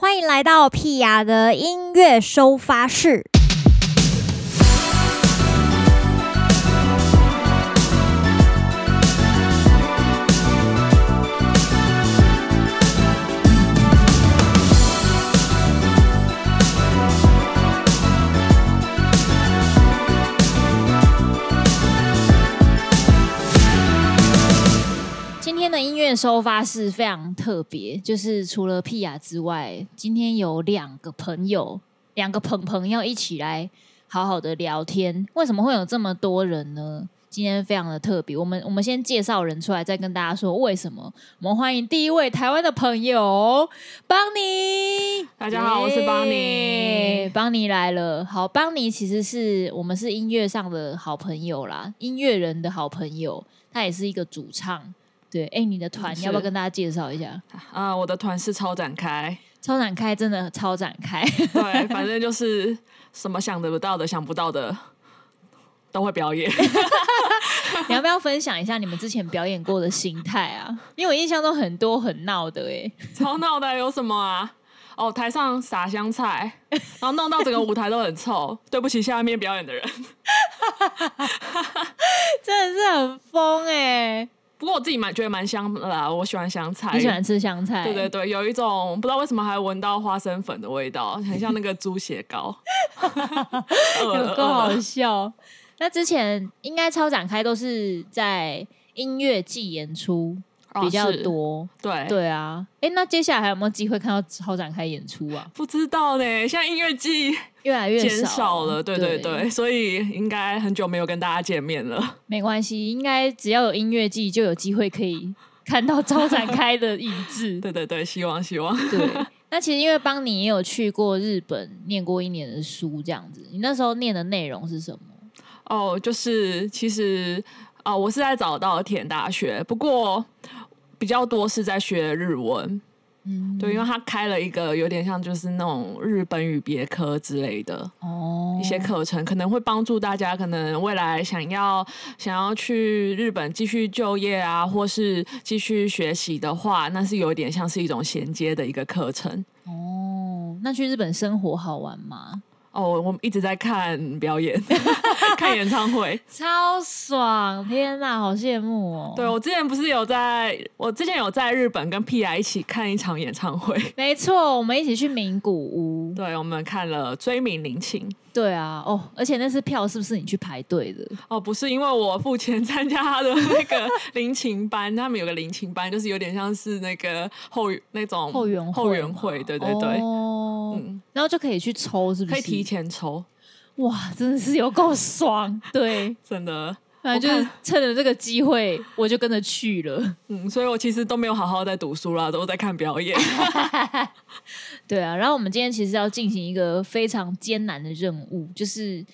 欢迎来到屁雅的音乐收发室。收发是非常特别，就是除了 p 雅之外，今天有两个朋友，两个朋朋友一起来好好的聊天。为什么会有这么多人呢？今天非常的特别。我们我们先介绍人出来，再跟大家说为什么。我们欢迎第一位台湾的朋友邦尼，大家好，我是邦尼，邦尼来了。好邦尼其实是我们是音乐上的好朋友啦，音乐人的好朋友，他也是一个主唱。对，哎，你的团要不要跟大家介绍一下？啊，我的团是超展开，超展开，真的超展开。对，反正就是什么想得不到的、想不到的，都会表演。你要不要分享一下你们之前表演过的心态啊？因为我印象中很多很闹的，哎，超闹的有什么啊？哦，台上撒香菜，然后弄到整个舞台都很臭，对不起下面表演的人。真的是很疯，哎。不过我自己蛮觉得蛮香的啦，我喜欢香菜。你喜欢吃香菜？对对对，有一种不知道为什么还闻到花生粉的味道，很像那个猪血糕，有够好笑？那之前应该超展开都是在音乐季演出。比较多，对对啊，哎，那接下来还有没有机会看到超展开演出啊？不知道呢，现在音乐季越来越减少了，对对对，所以应该很久没有跟大家见面了。没关系，应该只要有音乐季就有机会可以看到超展开的影子。对对对，希望希望。对，那其实因为邦尼也有去过日本念过一年的书，这样子，你那时候念的内容是什么？哦，就是其实啊，我是在早稻田大学，不过。比较多是在学日文，嗯，对，因为他开了一个有点像就是那种日本语别科之类的哦，一些课程可能会帮助大家，可能未来想要想要去日本继续就业啊，或是继续学习的话，那是有点像是一种衔接的一个课程哦。那去日本生活好玩吗？哦，我们一直在看表演，看演唱会，超爽！天哪，好羡慕哦！对我之前不是有在，我之前有在日本跟 P.I 一起看一场演唱会，没错，我们一起去名古屋，对，我们看了追名林琴。对啊，哦，而且那是票是不是你去排队的？哦，不是，因为我付钱参加他的那个 临琴班，他们有个临琴班，就是有点像是那个后那种后援后援会，对对对，嗯，然后就可以去抽，是不是可以提前抽？哇，真的是有够爽，对，真的。就是趁着这个机会，我就跟着去了。嗯，所以我其实都没有好好在读书啦，都在看表演。对啊，然后我们今天其实要进行一个非常艰难的任务，就是。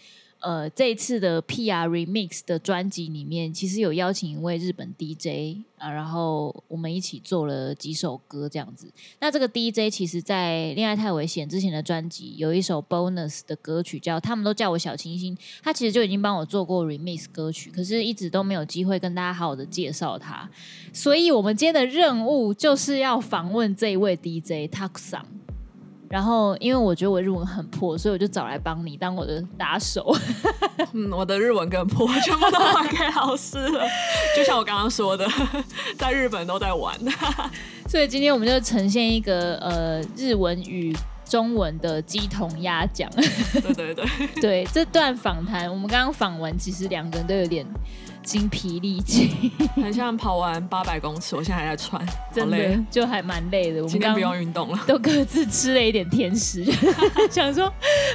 呃，这一次的 PR Remix 的专辑里面，其实有邀请一位日本 DJ 啊，然后我们一起做了几首歌这样子。那这个 DJ 其实，在《恋爱太危险》之前的专辑有一首 Bonus 的歌曲，叫《他们都叫我小清新》，他其实就已经帮我做过 Remix 歌曲，可是一直都没有机会跟大家好好的介绍他。所以我们今天的任务就是要访问这一位 DJ Takson。然后，因为我觉得我日文很破，所以我就找来帮你当我的打手。嗯，我的日文更破，全部都还给老师了。就像我刚刚说的，在日本都在玩，所以今天我们就呈现一个呃日文与中文的鸡同鸭讲。对对对，对这段访谈，我们刚刚访完，其实两个人都有点。精疲力尽，很像跑完八百公尺，我现在还在穿，真的就还蛮累的。我今天不用运动了，都各自吃了一点甜食，想说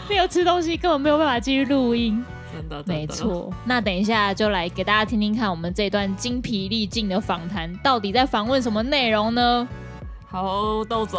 没有吃东西根本没有办法继续录音。真的没错，那等一下就来给大家听听看，我们这段精疲力尽的访谈到底在访问什么内容呢？好，豆子。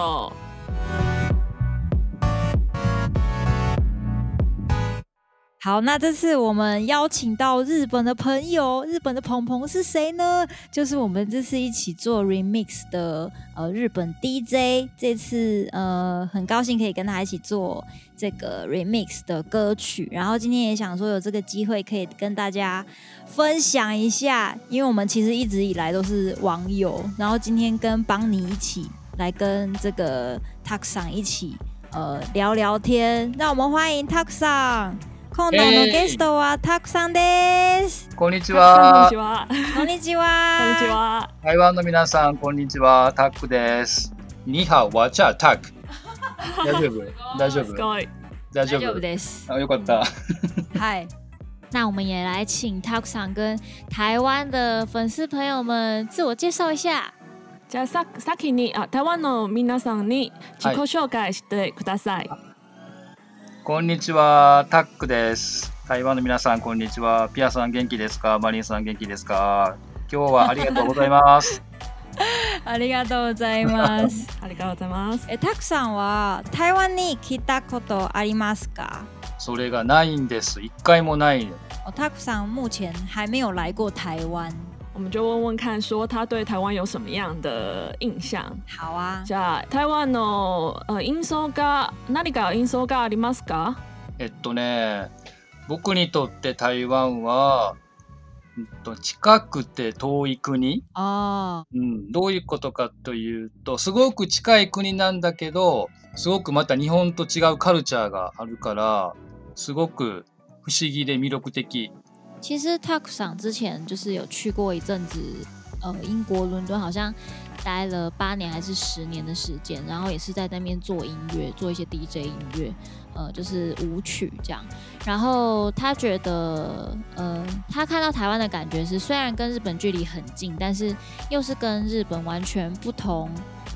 好，那这次我们邀请到日本的朋友，日本的鹏鹏是谁呢？就是我们这次一起做 remix 的呃日本 DJ。这次呃很高兴可以跟他一起做这个 remix 的歌曲，然后今天也想说有这个机会可以跟大家分享一下，因为我们其实一直以来都是网友，然后今天跟邦尼一起来跟这个 Takson 一起呃聊聊天，让我们欢迎 Takson。今度のゲストはたくさんです、こんにちはこんにちは台湾の皆さんこんにちはたくですにはわちゃタク大丈夫 大丈夫大丈夫ですあよかったはい那我们也来请 t a くさん跟台湾的粉丝朋友们自我介绍一下。じゃあさ先にあ台湾の皆さんに自己紹介してください。はいこんにちは、タックです。台湾の皆さん、こんにちは。ピアさん、元気ですかマリンさん、元気ですか今日はありがとうございます。ありがとうございます。ありがとうございます。え、タクさんは台湾に来たことありますかそれがないんです。一回もない。タクさん、目前还没有来过台湾。我们就问问看，说他对台湾有什么样的印象？好啊。じゃあ台湾の印象が何か印象がありますか？えっとね、僕にとって台湾は、えっと、近くて遠い国あ、うん、どういうことかというとすごく近い国なんだけどすごくまた日本と違うカルチャーがあるからすごく不思議で魅力的其实 Tuck 厂之前就是有去过一阵子，呃，英国伦敦好像待了八年还是十年的时间，然后也是在那边做音乐，做一些 DJ 音乐，呃，就是舞曲这样。然后他觉得，呃，他看到台湾的感觉是，虽然跟日本距离很近，但是又是跟日本完全不同，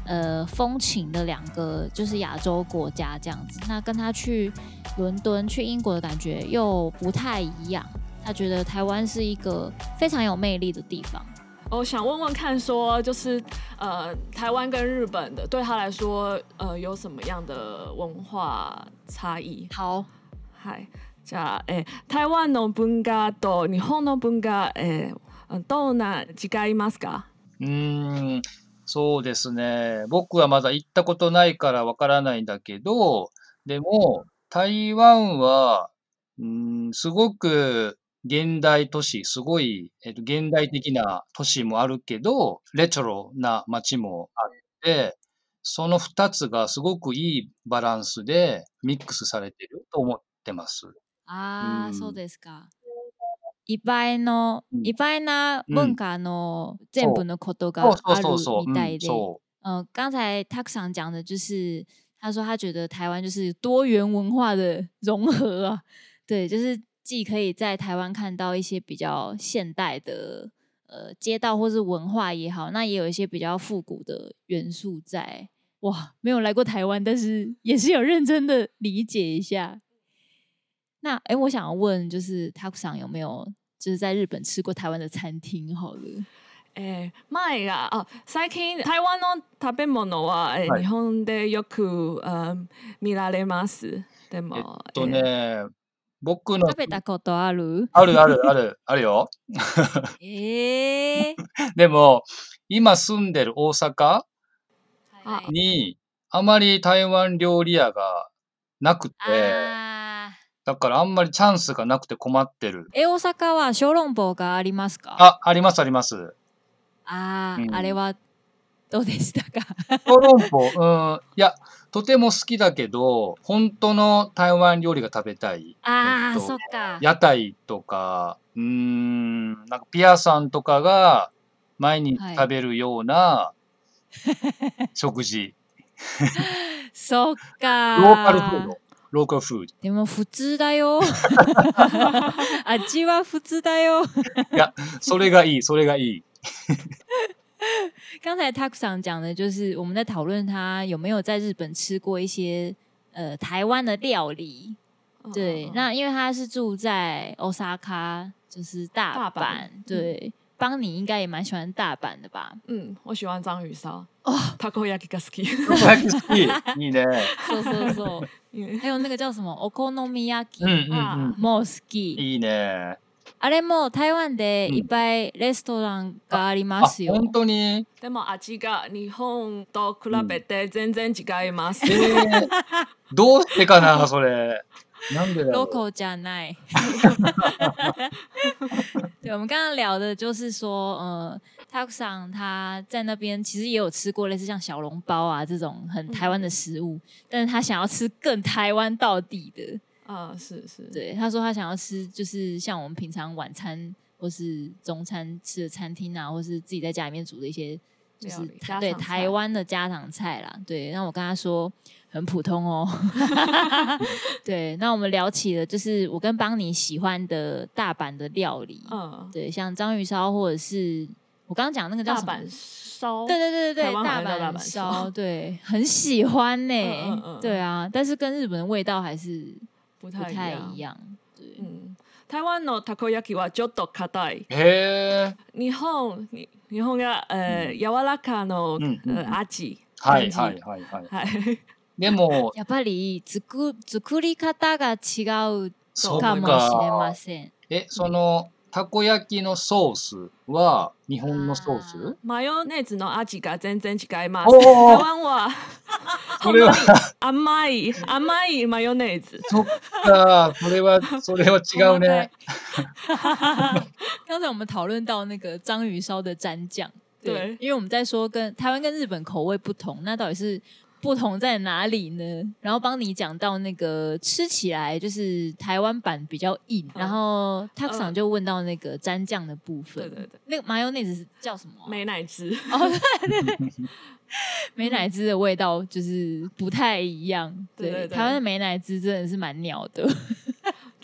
呃，风情的两个就是亚洲国家这样子。那跟他去伦敦、去英国的感觉又不太一样。他觉得台湾是一个非常有魅力的地方。我、想问问看说，就是呃，台湾跟日本的对他来说，呃，有什么样的文化差異？好，はじゃあ、え、台湾の文化と日本の文化、え、どんな違いますか？うそうですね。僕はまだ行ったことないからわからないんだけど、でも台湾は、うすごく現代都市、すごい、えっと、現代的な都市もあるけど、レトロな街もあって、その2つがすごくいいバランスでミックスされてると思ってます。ああ、うん、そうですか。いっぱいの、いっぱいな文化の全部のことがあるみたいで。呃，刚才くさん讲的就是，他说他觉得台湾就是多元文化的融合、啊，对，就是既可以在台湾看到一些比较现代的呃街道或是文化也好，那也有一些比较复古的元素在。哇，没有来过台湾，但是也是有认真的理解一下。那哎，我想要问，就是 t a k s h n 有没有就是在日本吃过台湾的餐厅？好了，哎，My 呀，哦，Taiwan on Tabemono 啊，然后的 Yoku 呃 m i r a l e m 僕の食べたことあるあるあるあるあるよ。え えー、でも今住んでる大阪にあまり台湾料理屋がなくてだからあんまりチャンスがなくて困ってる。え大阪は小籠包がありますかあありますあります。ああ、うん、あれはどうでしたか 小籠包うんいやとても好きだけど本当の台湾料理が食べたいああ、えっと、そっか屋台とかうんなんかピアさんとかが毎日食べるような 食事、そっかローカルフードローカルフードでも普通だよ 味は普通だよいやそれがいいそれがいい 刚才 Takson 讲的，就是我们在讨论他有没有在日本吃过一些呃台湾的料理。对，那因为他是住在 Osaka，就是大阪。对，邦尼应该也蛮喜欢大阪的吧？嗯，我喜欢章鱼烧。Takoyaki，g a s k i 你呢？so s 还有那个叫什么 Okonomiyaki，m o，Morski。あれも台湾でいっぱいレストランがありますよ。本当にでも味が日本と比べて全然違います。えー、どうしてかな、それ。なんでロコじゃない。对，我们刚刚聊的就是说，呃 t a k s a n 他在那边其实也有吃过类似像小笼包啊这种很台湾的食物，嗯、但是他想要吃更台湾到底的。啊，是是，对，他说他想要吃，就是像我们平常晚餐或是中餐吃的餐厅啊，或是自己在家里面煮的一些，就是对台湾的家常菜啦。对，那我跟他说很普通哦。对，那我们聊起了，就是我跟邦尼喜欢的大阪的料理。嗯，对，像章鱼烧，或者是我刚刚讲那个叫大阪烧。对对对对对，大阪大阪烧，对，很喜欢呢。对啊，但是跟日本的味道还是。不太不太一样。对，嗯，台湾のたこ焼きはちょっと硬い。へえ。日本日本が、えー、柔らかの、うん味。はいはいはいはい。でもやっぱり作作り方が違うかもしれません。え、そのたこ焼きのソースは日本のソースマヨネーズの味が全然違います。台湾はこ れは甘い甘いマヨネーズ。そっか、それはそれは違うね。刚才我们讨论到那个章鱼烧的蘸酱，对，因为我们在说跟台湾跟日本口味不同，那到底是不同在哪里呢？然后帮你讲到那个吃起来就是台湾版比较硬，然后 t a k s n 就问到那个蘸酱的部分。对对对，那个 Mayonnaise 叫什么？美奶汁。哦，对对对，美奶汁的味道就是不太一样。对，台湾的美奶汁真的是蛮鸟的。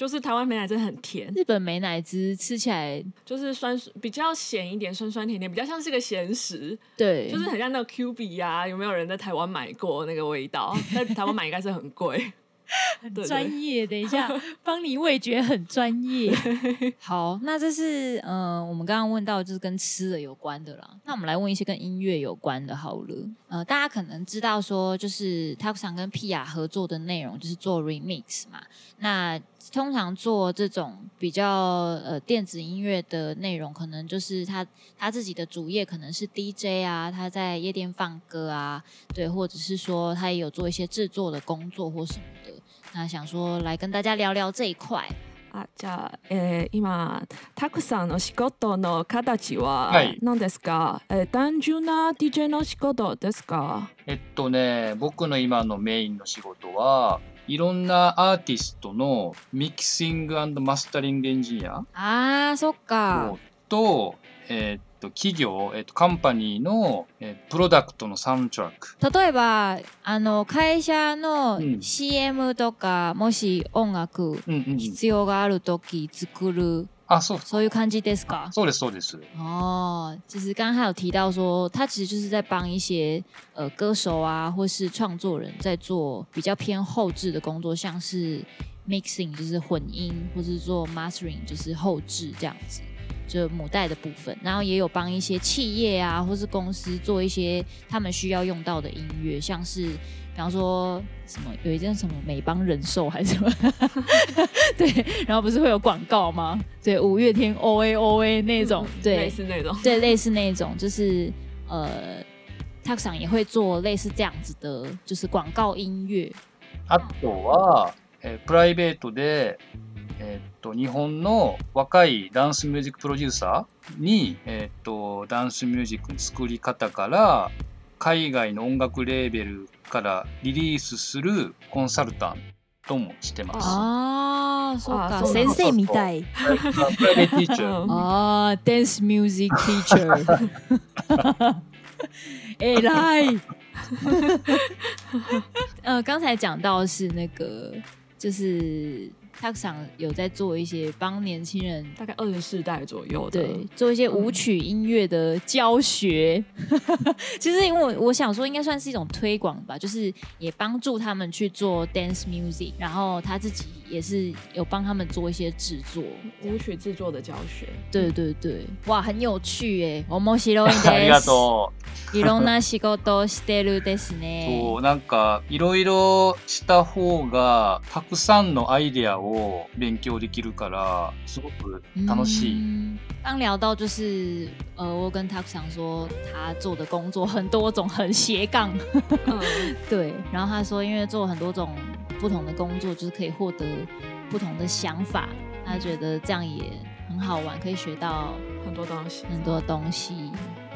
就是台湾美奶汁很甜，日本美奶汁吃起来就是酸，比较咸一点，酸酸甜甜，比较像是个咸食。对，就是很像那个 Q B 呀。有没有人在台湾买过那个味道？在台湾买应该是很贵，很专业。等一下，帮你味觉很专业。好，那这是嗯，我们刚刚问到就是跟吃的有关的啦。那我们来问一些跟音乐有关的好了。呃，大家可能知道说，就是他想跟 Pia 合作的内容就是做 Remix 嘛。那通常做这种比较呃电子音乐的内容，可能就是他他自己的主业可能是 DJ 啊，他在夜店放歌啊，对，或者是说他也有做一些制作的工作或什么的。那想说来跟大家聊聊这一块啊。じゃ、え、今、たくさんの仕事の形はなんですか？え、単純な DJ の仕事ですか？えっとね、僕の今のメインの仕事は。いろんなアーティストのミキシングマスタリングエンジニアあーそっかと,、えー、っと企業、えー、っとカンパニーの、えー、プロダクトのサウンドトラック例えばあの会社の CM とか、うん、もし音楽必要がある時作る啊，s 以可以 discount。そうですそうです。哦，其实刚刚还有提到说，他其实就是在帮一些呃歌手啊，或是创作人在做比较偏后置的工作，像是 mixing 就是混音，或是做 mastering 就是后置这样子。就母带的部分，然后也有帮一些企业啊，或是公司做一些他们需要用到的音乐，像是比方说什么有一件什么美邦人寿还是什么，对，然后不是会有广告吗？对，五月天 O A O A 那种，对，类似那种，对，类似那种，就是呃 t a k s n 也会做类似这样子的，就是广告音乐。あとはプライベートで。えっと、日本の若いダンスミュージックプロデューサーに、えっと、ダンスミュージックの作り方から海外の音楽レーベルからリリースするコンサルタントもしてます。ああ、そうか、先生みたい。ああ、ダンスミュージックティーチャー。えらい。呃，刚才讲到是那个，就是他想有在做一些帮年轻人，大概二十代左右的，做一些舞曲音乐的教学。其实，因为我想说，应该算是一种推广吧，就是也帮助他们去做 dance music，然后他自己。也是有帮他们做一些制作、舞曲制作的教学。对对对，哇，很有趣耶！我もしろいです。いろんな仕事してるですね。そう、なんかいろいろした方がたくさんのアイデアを勉強できるからすごく楽しい。刚聊到就是呃，我跟他讲说他做的工作很多种，很斜杠。对，然后他说因为做很多种不同的工作，就是可以获得。不同的想法，他觉得这样也很好玩，可以学到很多东西，很多东西，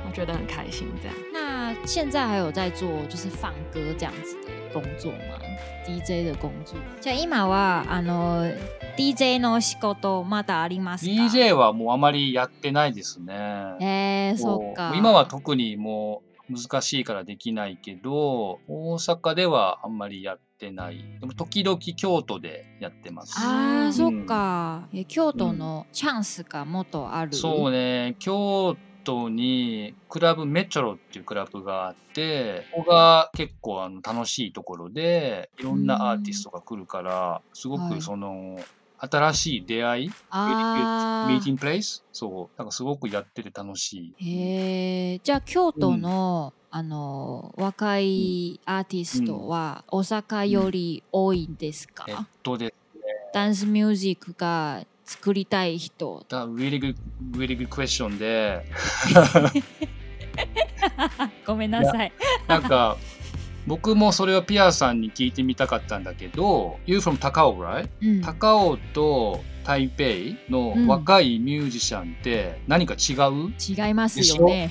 他觉得很开心样，那现在还有在做就是放歌这样子的工作吗？DJ 的工作？じゃ今はあの DJ の仕事まだありますか？DJ はもうあまりやってないですね。え、そうか。今は特にも。難しいからできないけど、大阪ではあんまりやってない。でも時々京都でやってます。ああ、うん、そっか。京都のチャンスがもっとある、うん、そうね。京都にクラブメチョロっていうクラブがあってここが結構あの楽しいところでいろんなアーティストが来るから、すごくその、はい新しい出会い、ミーティングプレイス、そう、なんかすごくやってて楽しい。へえ、じゃあ京都の、うん、あの若いアーティストは大阪より多いんですか、うん、えっとでダンスミュージックが作りたい人。だ、really good, really good question で。ごめんなさい。なんか僕もそれをピアさんに聞いてみたかったんだけど You from 高尾 right?、うん、高尾と台北の若いミュージシャンって何か違う、違いますよね。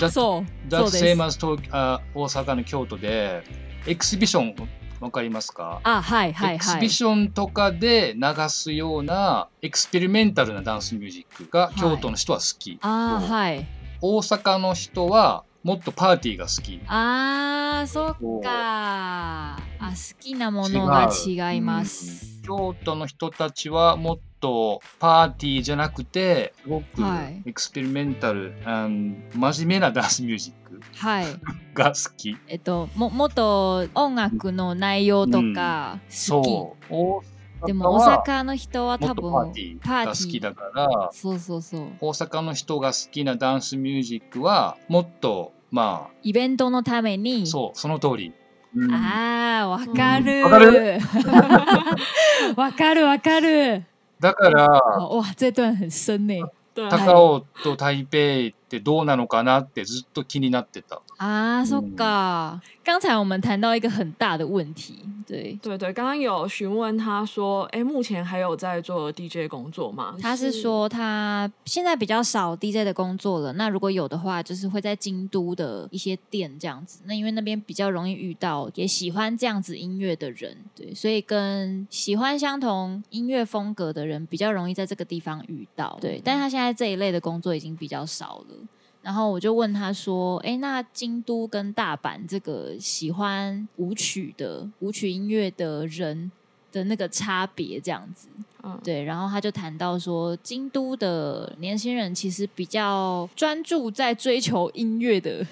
だそう。だってセイマス東あ大阪の京都でエクシビションわかりますかあ、はいはいはい。エクシビションとかで流すようなエクスペリメンタルなダンスミュージックが京都の人は好き。はい、あはい。大阪の人はもっとパーティーが好きああ、そっかあ好きなものが違います、京都の人たちはもっとパーティーじゃなくてすごくエクスペリメンタル、はい、真面目なダンスミュージック、はい、が好き、えっと、ももっと音楽の内容とか好き、うん、そうでも大阪の人は多分パーティーが好きだからそうそうそう大阪の人が好きなダンスミュージックはもっとまあイベントのためにそうその通り、うん、ああわかるわ、うん、かるわかる わかるだからね高尾と台北ってどうなのかなってずっと気になってた啊，So g o d 刚才我们谈到一个很大的问题，对对对，刚刚有询问他说，哎，目前还有在做 DJ 工作吗？他是说他现在比较少 DJ 的工作了。那如果有的话，就是会在京都的一些店这样子，那因为那边比较容易遇到也喜欢这样子音乐的人，对，所以跟喜欢相同音乐风格的人比较容易在这个地方遇到，对。但他现在这一类的工作已经比较少了。然后我就问他说：“哎，那京都跟大阪这个喜欢舞曲的舞曲音乐的人的那个差别这样子？对，然后他就谈到说，京都的年轻人其实比较专注在追求音乐的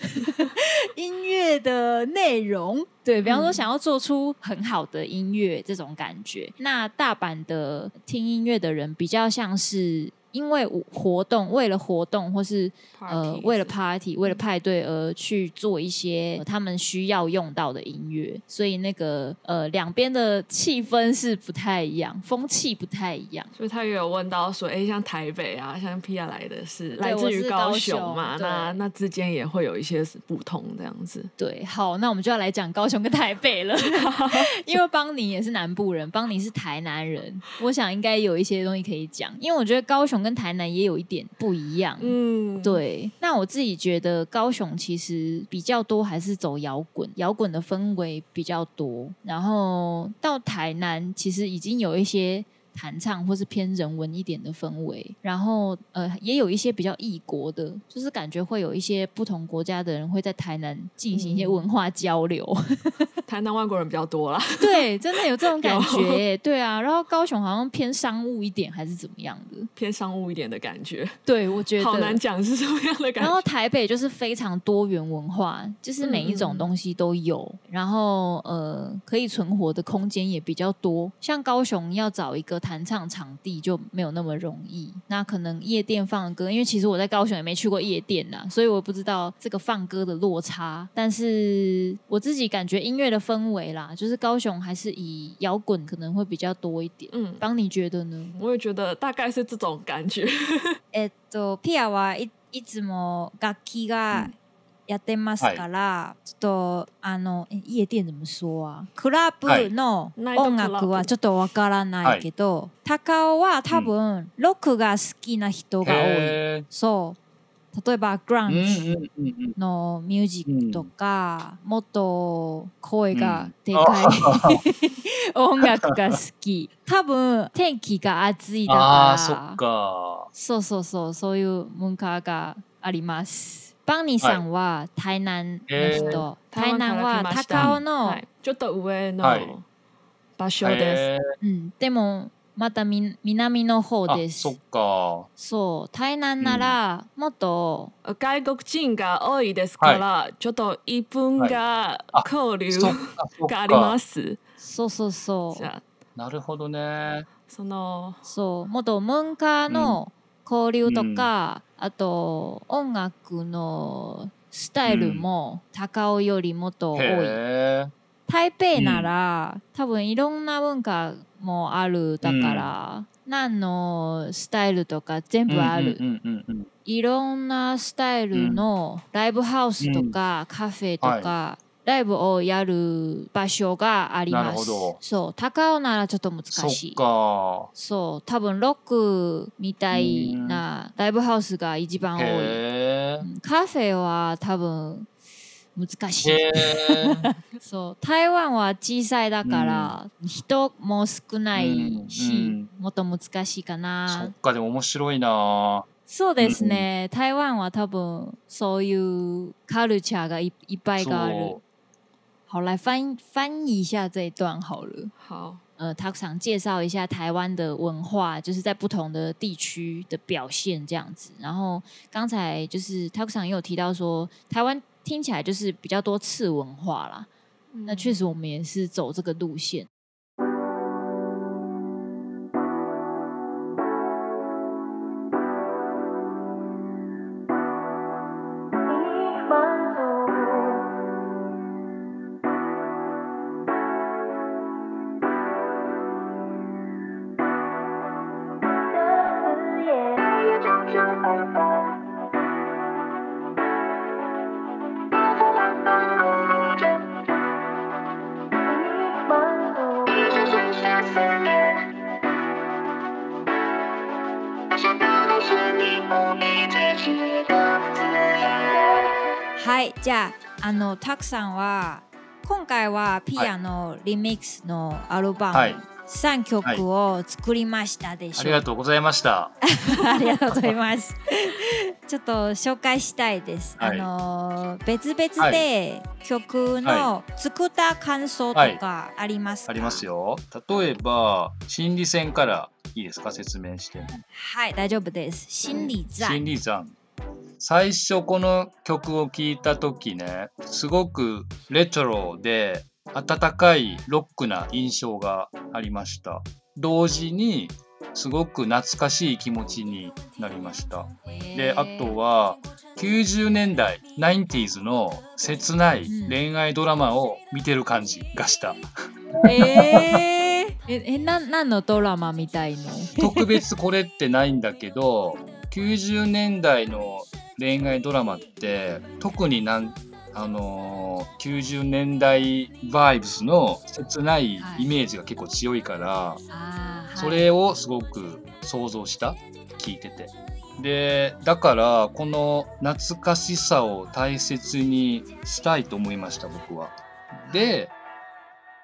音乐的内容，对，比方说想要做出很好的音乐这种感觉。那大阪的听音乐的人比较像是。”因为活动为了活动或是呃为了 party 为了派对而去做一些他们需要用到的音乐，所以那个呃两边的气氛是不太一样，风气不太一样。所以他也有问到说，哎，像台北啊，像 Pia 来的是来自于高雄嘛？那那之间也会有一些是不同这样子。对，好，那我们就要来讲高雄跟台北了，因为邦尼也是南部人，邦尼是台南人，我想应该有一些东西可以讲，因为我觉得高雄。跟台南也有一点不一样，嗯，对。那我自己觉得高雄其实比较多，还是走摇滚，摇滚的氛围比较多。然后到台南，其实已经有一些。弹唱或是偏人文一点的氛围，然后呃，也有一些比较异国的，就是感觉会有一些不同国家的人会在台南进行一些文化交流。台南外国人比较多啦，对，真的有这种感觉，对啊。然后高雄好像偏商务一点，还是怎么样的，偏商务一点的感觉。对，我觉得好难讲是什么样的感觉。然后台北就是非常多元文化，就是每一种东西都有，然后呃，可以存活的空间也比较多。像高雄要找一个。弹唱场地就没有那么容易。那可能夜店放歌，因为其实我在高雄也没去过夜店呐，所以我不知道这个放歌的落差。但是我自己感觉音乐的氛围啦，就是高雄还是以摇滚可能会比较多一点。嗯，帮你觉得呢？我也觉得大概是这种感觉。えっとピア一一直つ楽器がやってますから、はい、ちょっとあの家店怎么说はクラブの音楽はちょっとわからないけど、はい、高尾は多分、うん、ロックが好きな人が多い。そう。例えばグランチのミュージックとか、うん、もっと声がでかい、うん、音楽が好き多分天気が暑いだからそっかそうそうそうそういう文化がありますバンニーさんは台南の人、はい、台南は高尾の、はい、ちょっと上の場所です、うん、でもまた南の方ですそっかそう台南ならもっと、うん、外国人が多いですから、はい、ちょっと異文が交流、がありますそうそうそうなるほどねそのそうもっと文化の交流とか、あと音楽のスタイルも高尾よりもっと多い、うん、台北なら、うん、多分いろんな文化もあるだから、うん、何のスタイルとか全部ある、いろんなスタイルのライブハウスとかカフェとか、ライブをやる場所があります。そう高尾ならちょっと難しい。そう多分ロックみたいなライブハウスが一番多い。カフェは多分難しい。そう台湾は小さいだから、人も少ないし、もっと難しいかな。そっかでも面白いな。そうですね、うん、台湾は多分そういうカルチャーがいっぱいがある好，来翻翻一下这一段好了。好，呃，他想介绍一下台湾的文化，就是在不同的地区的表现这样子。然后刚才就是他想也有提到说，台湾听起来就是比较多次文化啦。那确实我们也是走这个路线。のたくさんは今回はピアノリミックスのアルバム、はい、3曲を作りましたでしょ、はい、ありがとうございました ありがとうございます ちょっと紹介したいです、はい、あの別々で曲の作った感想とかありますか、ありますよ例えば心理戦からいいですか説明してはい大丈夫です心理山心理山最初この曲を聴いた時ねすごくレトロで温かいロックな印象がありました同時にすごく懐かしい気持ちになりましたであとは90年代 90s の切ない恋愛ドラマを見てる感じがした、えー、えな何のドラマみたいの特別これってないんだけど90年代の恋愛ドラマって特になんあのー、90年代バイブスの切ないイメージが結構強いから、はい、それをすごく想像した聞いてて。でだからこの懐かしさを大切にしたいと思いました僕は。で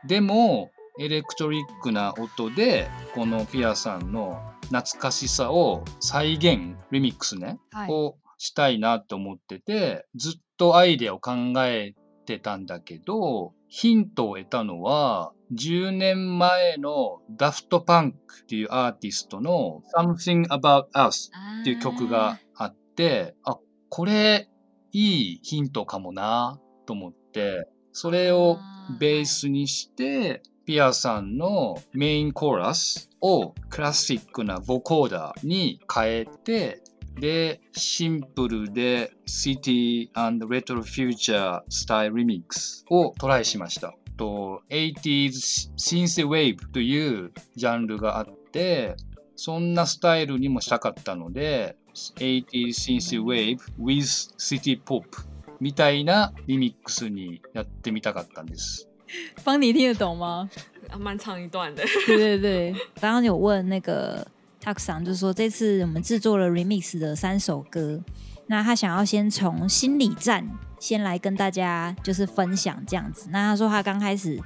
でもエレクトリックな音でこのピアさんの懐かしさを再現リミックスね、はい、をしたいなと思ってて、ずっとアイデアを考えてたんだけど、ヒントを得たのは、10年前のダフトパンクっていうアーティストの Something About Us っていう曲があって、あ、これいいヒントかもなと思って、それをベースにして、ピアさんのメインコーラスをクラシックなボコーダーに変えて、で、シンプルで City and Retro Future Style Remix をトライしました。80s Synthwave というジャンルがあって、そんなスタイルにもしたかったので、80s Synthwave with City Pop みたいなリミックスにやってみたかったんです。邦尼听得懂吗？蛮 长一段的。对对对，刚刚有问那个 Takson 就是说，这次我们制作了 Remix 的三首歌，那他想要先从心理战先来跟大家就是分享这样子。那他说他刚开始。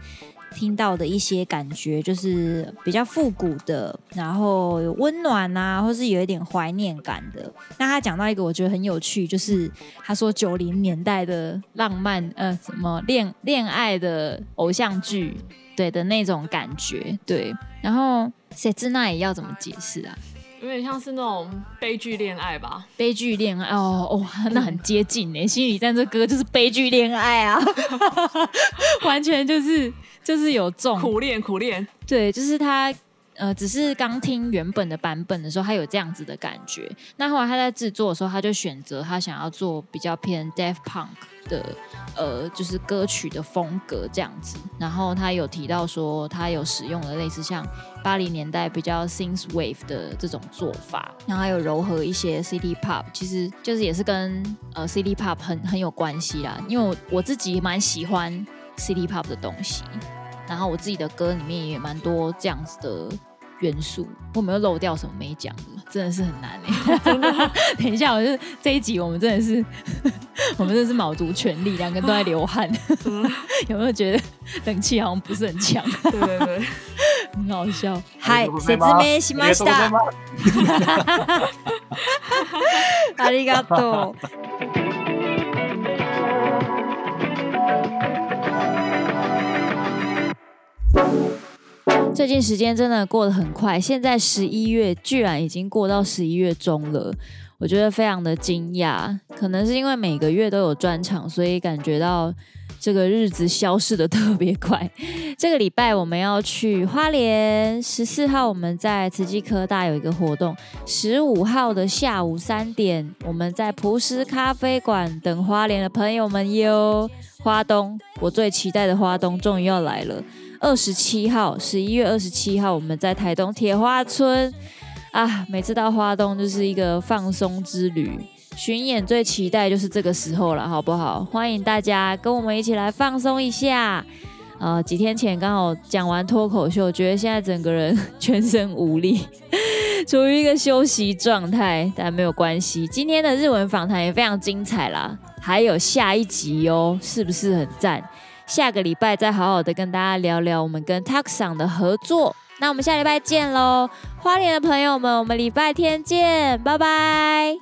听到的一些感觉就是比较复古的，然后有温暖啊，或是有一点怀念感的。那他讲到一个我觉得很有趣，就是他说九零年代的浪漫，呃，什么恋恋爱的偶像剧，对的那种感觉，对。然后谁？知那也要怎么解释啊？有点像是那种悲剧恋爱吧？悲剧恋爱哦，哇，那很接近诶，《心理战》这歌就是悲剧恋爱啊，完全就是。就是有重苦练苦练，对，就是他，呃，只是刚听原本的版本的时候，他有这样子的感觉。那后来他在制作的时候，他就选择他想要做比较偏 Death Punk 的，呃，就是歌曲的风格这样子。然后他有提到说，他有使用了类似像八零年代比较 s i n t h Wave 的这种做法，然后还有柔和一些 City Pop，其实就是也是跟呃 City Pop 很很有关系啦。因为我自己蛮喜欢。City Pop 的东西，然后我自己的歌里面也蛮多这样子的元素。我没有漏掉什么没讲的？真的是很难哎。等一下，我就这一集，我们真的是，我们真的是卯足全力，两个都在流汗。有没有觉得冷气好像不是很强？对对对，很好笑。h i s u z 马 m e 阿里嘎多。最近时间真的过得很快，现在十一月居然已经过到十一月中了，我觉得非常的惊讶。可能是因为每个月都有专场，所以感觉到这个日子消失的特别快。这个礼拜我们要去花莲，十四号我们在慈济科大有一个活动，十五号的下午三点我们在蒲师咖啡馆等花莲的朋友们哟。花东，我最期待的花东终于要来了。二十七号，十一月二十七号，我们在台东铁花村啊，每次到花东就是一个放松之旅。巡演最期待就是这个时候了，好不好？欢迎大家跟我们一起来放松一下。呃，几天前刚好讲完脱口秀，觉得现在整个人全身无力，处于一个休息状态，但没有关系。今天的日文访谈也非常精彩啦，还有下一集哟，是不是很赞？下个礼拜再好好的跟大家聊聊我们跟 Taxon 的合作，那我们下礼拜见喽，花莲的朋友们，我们礼拜天见，拜拜。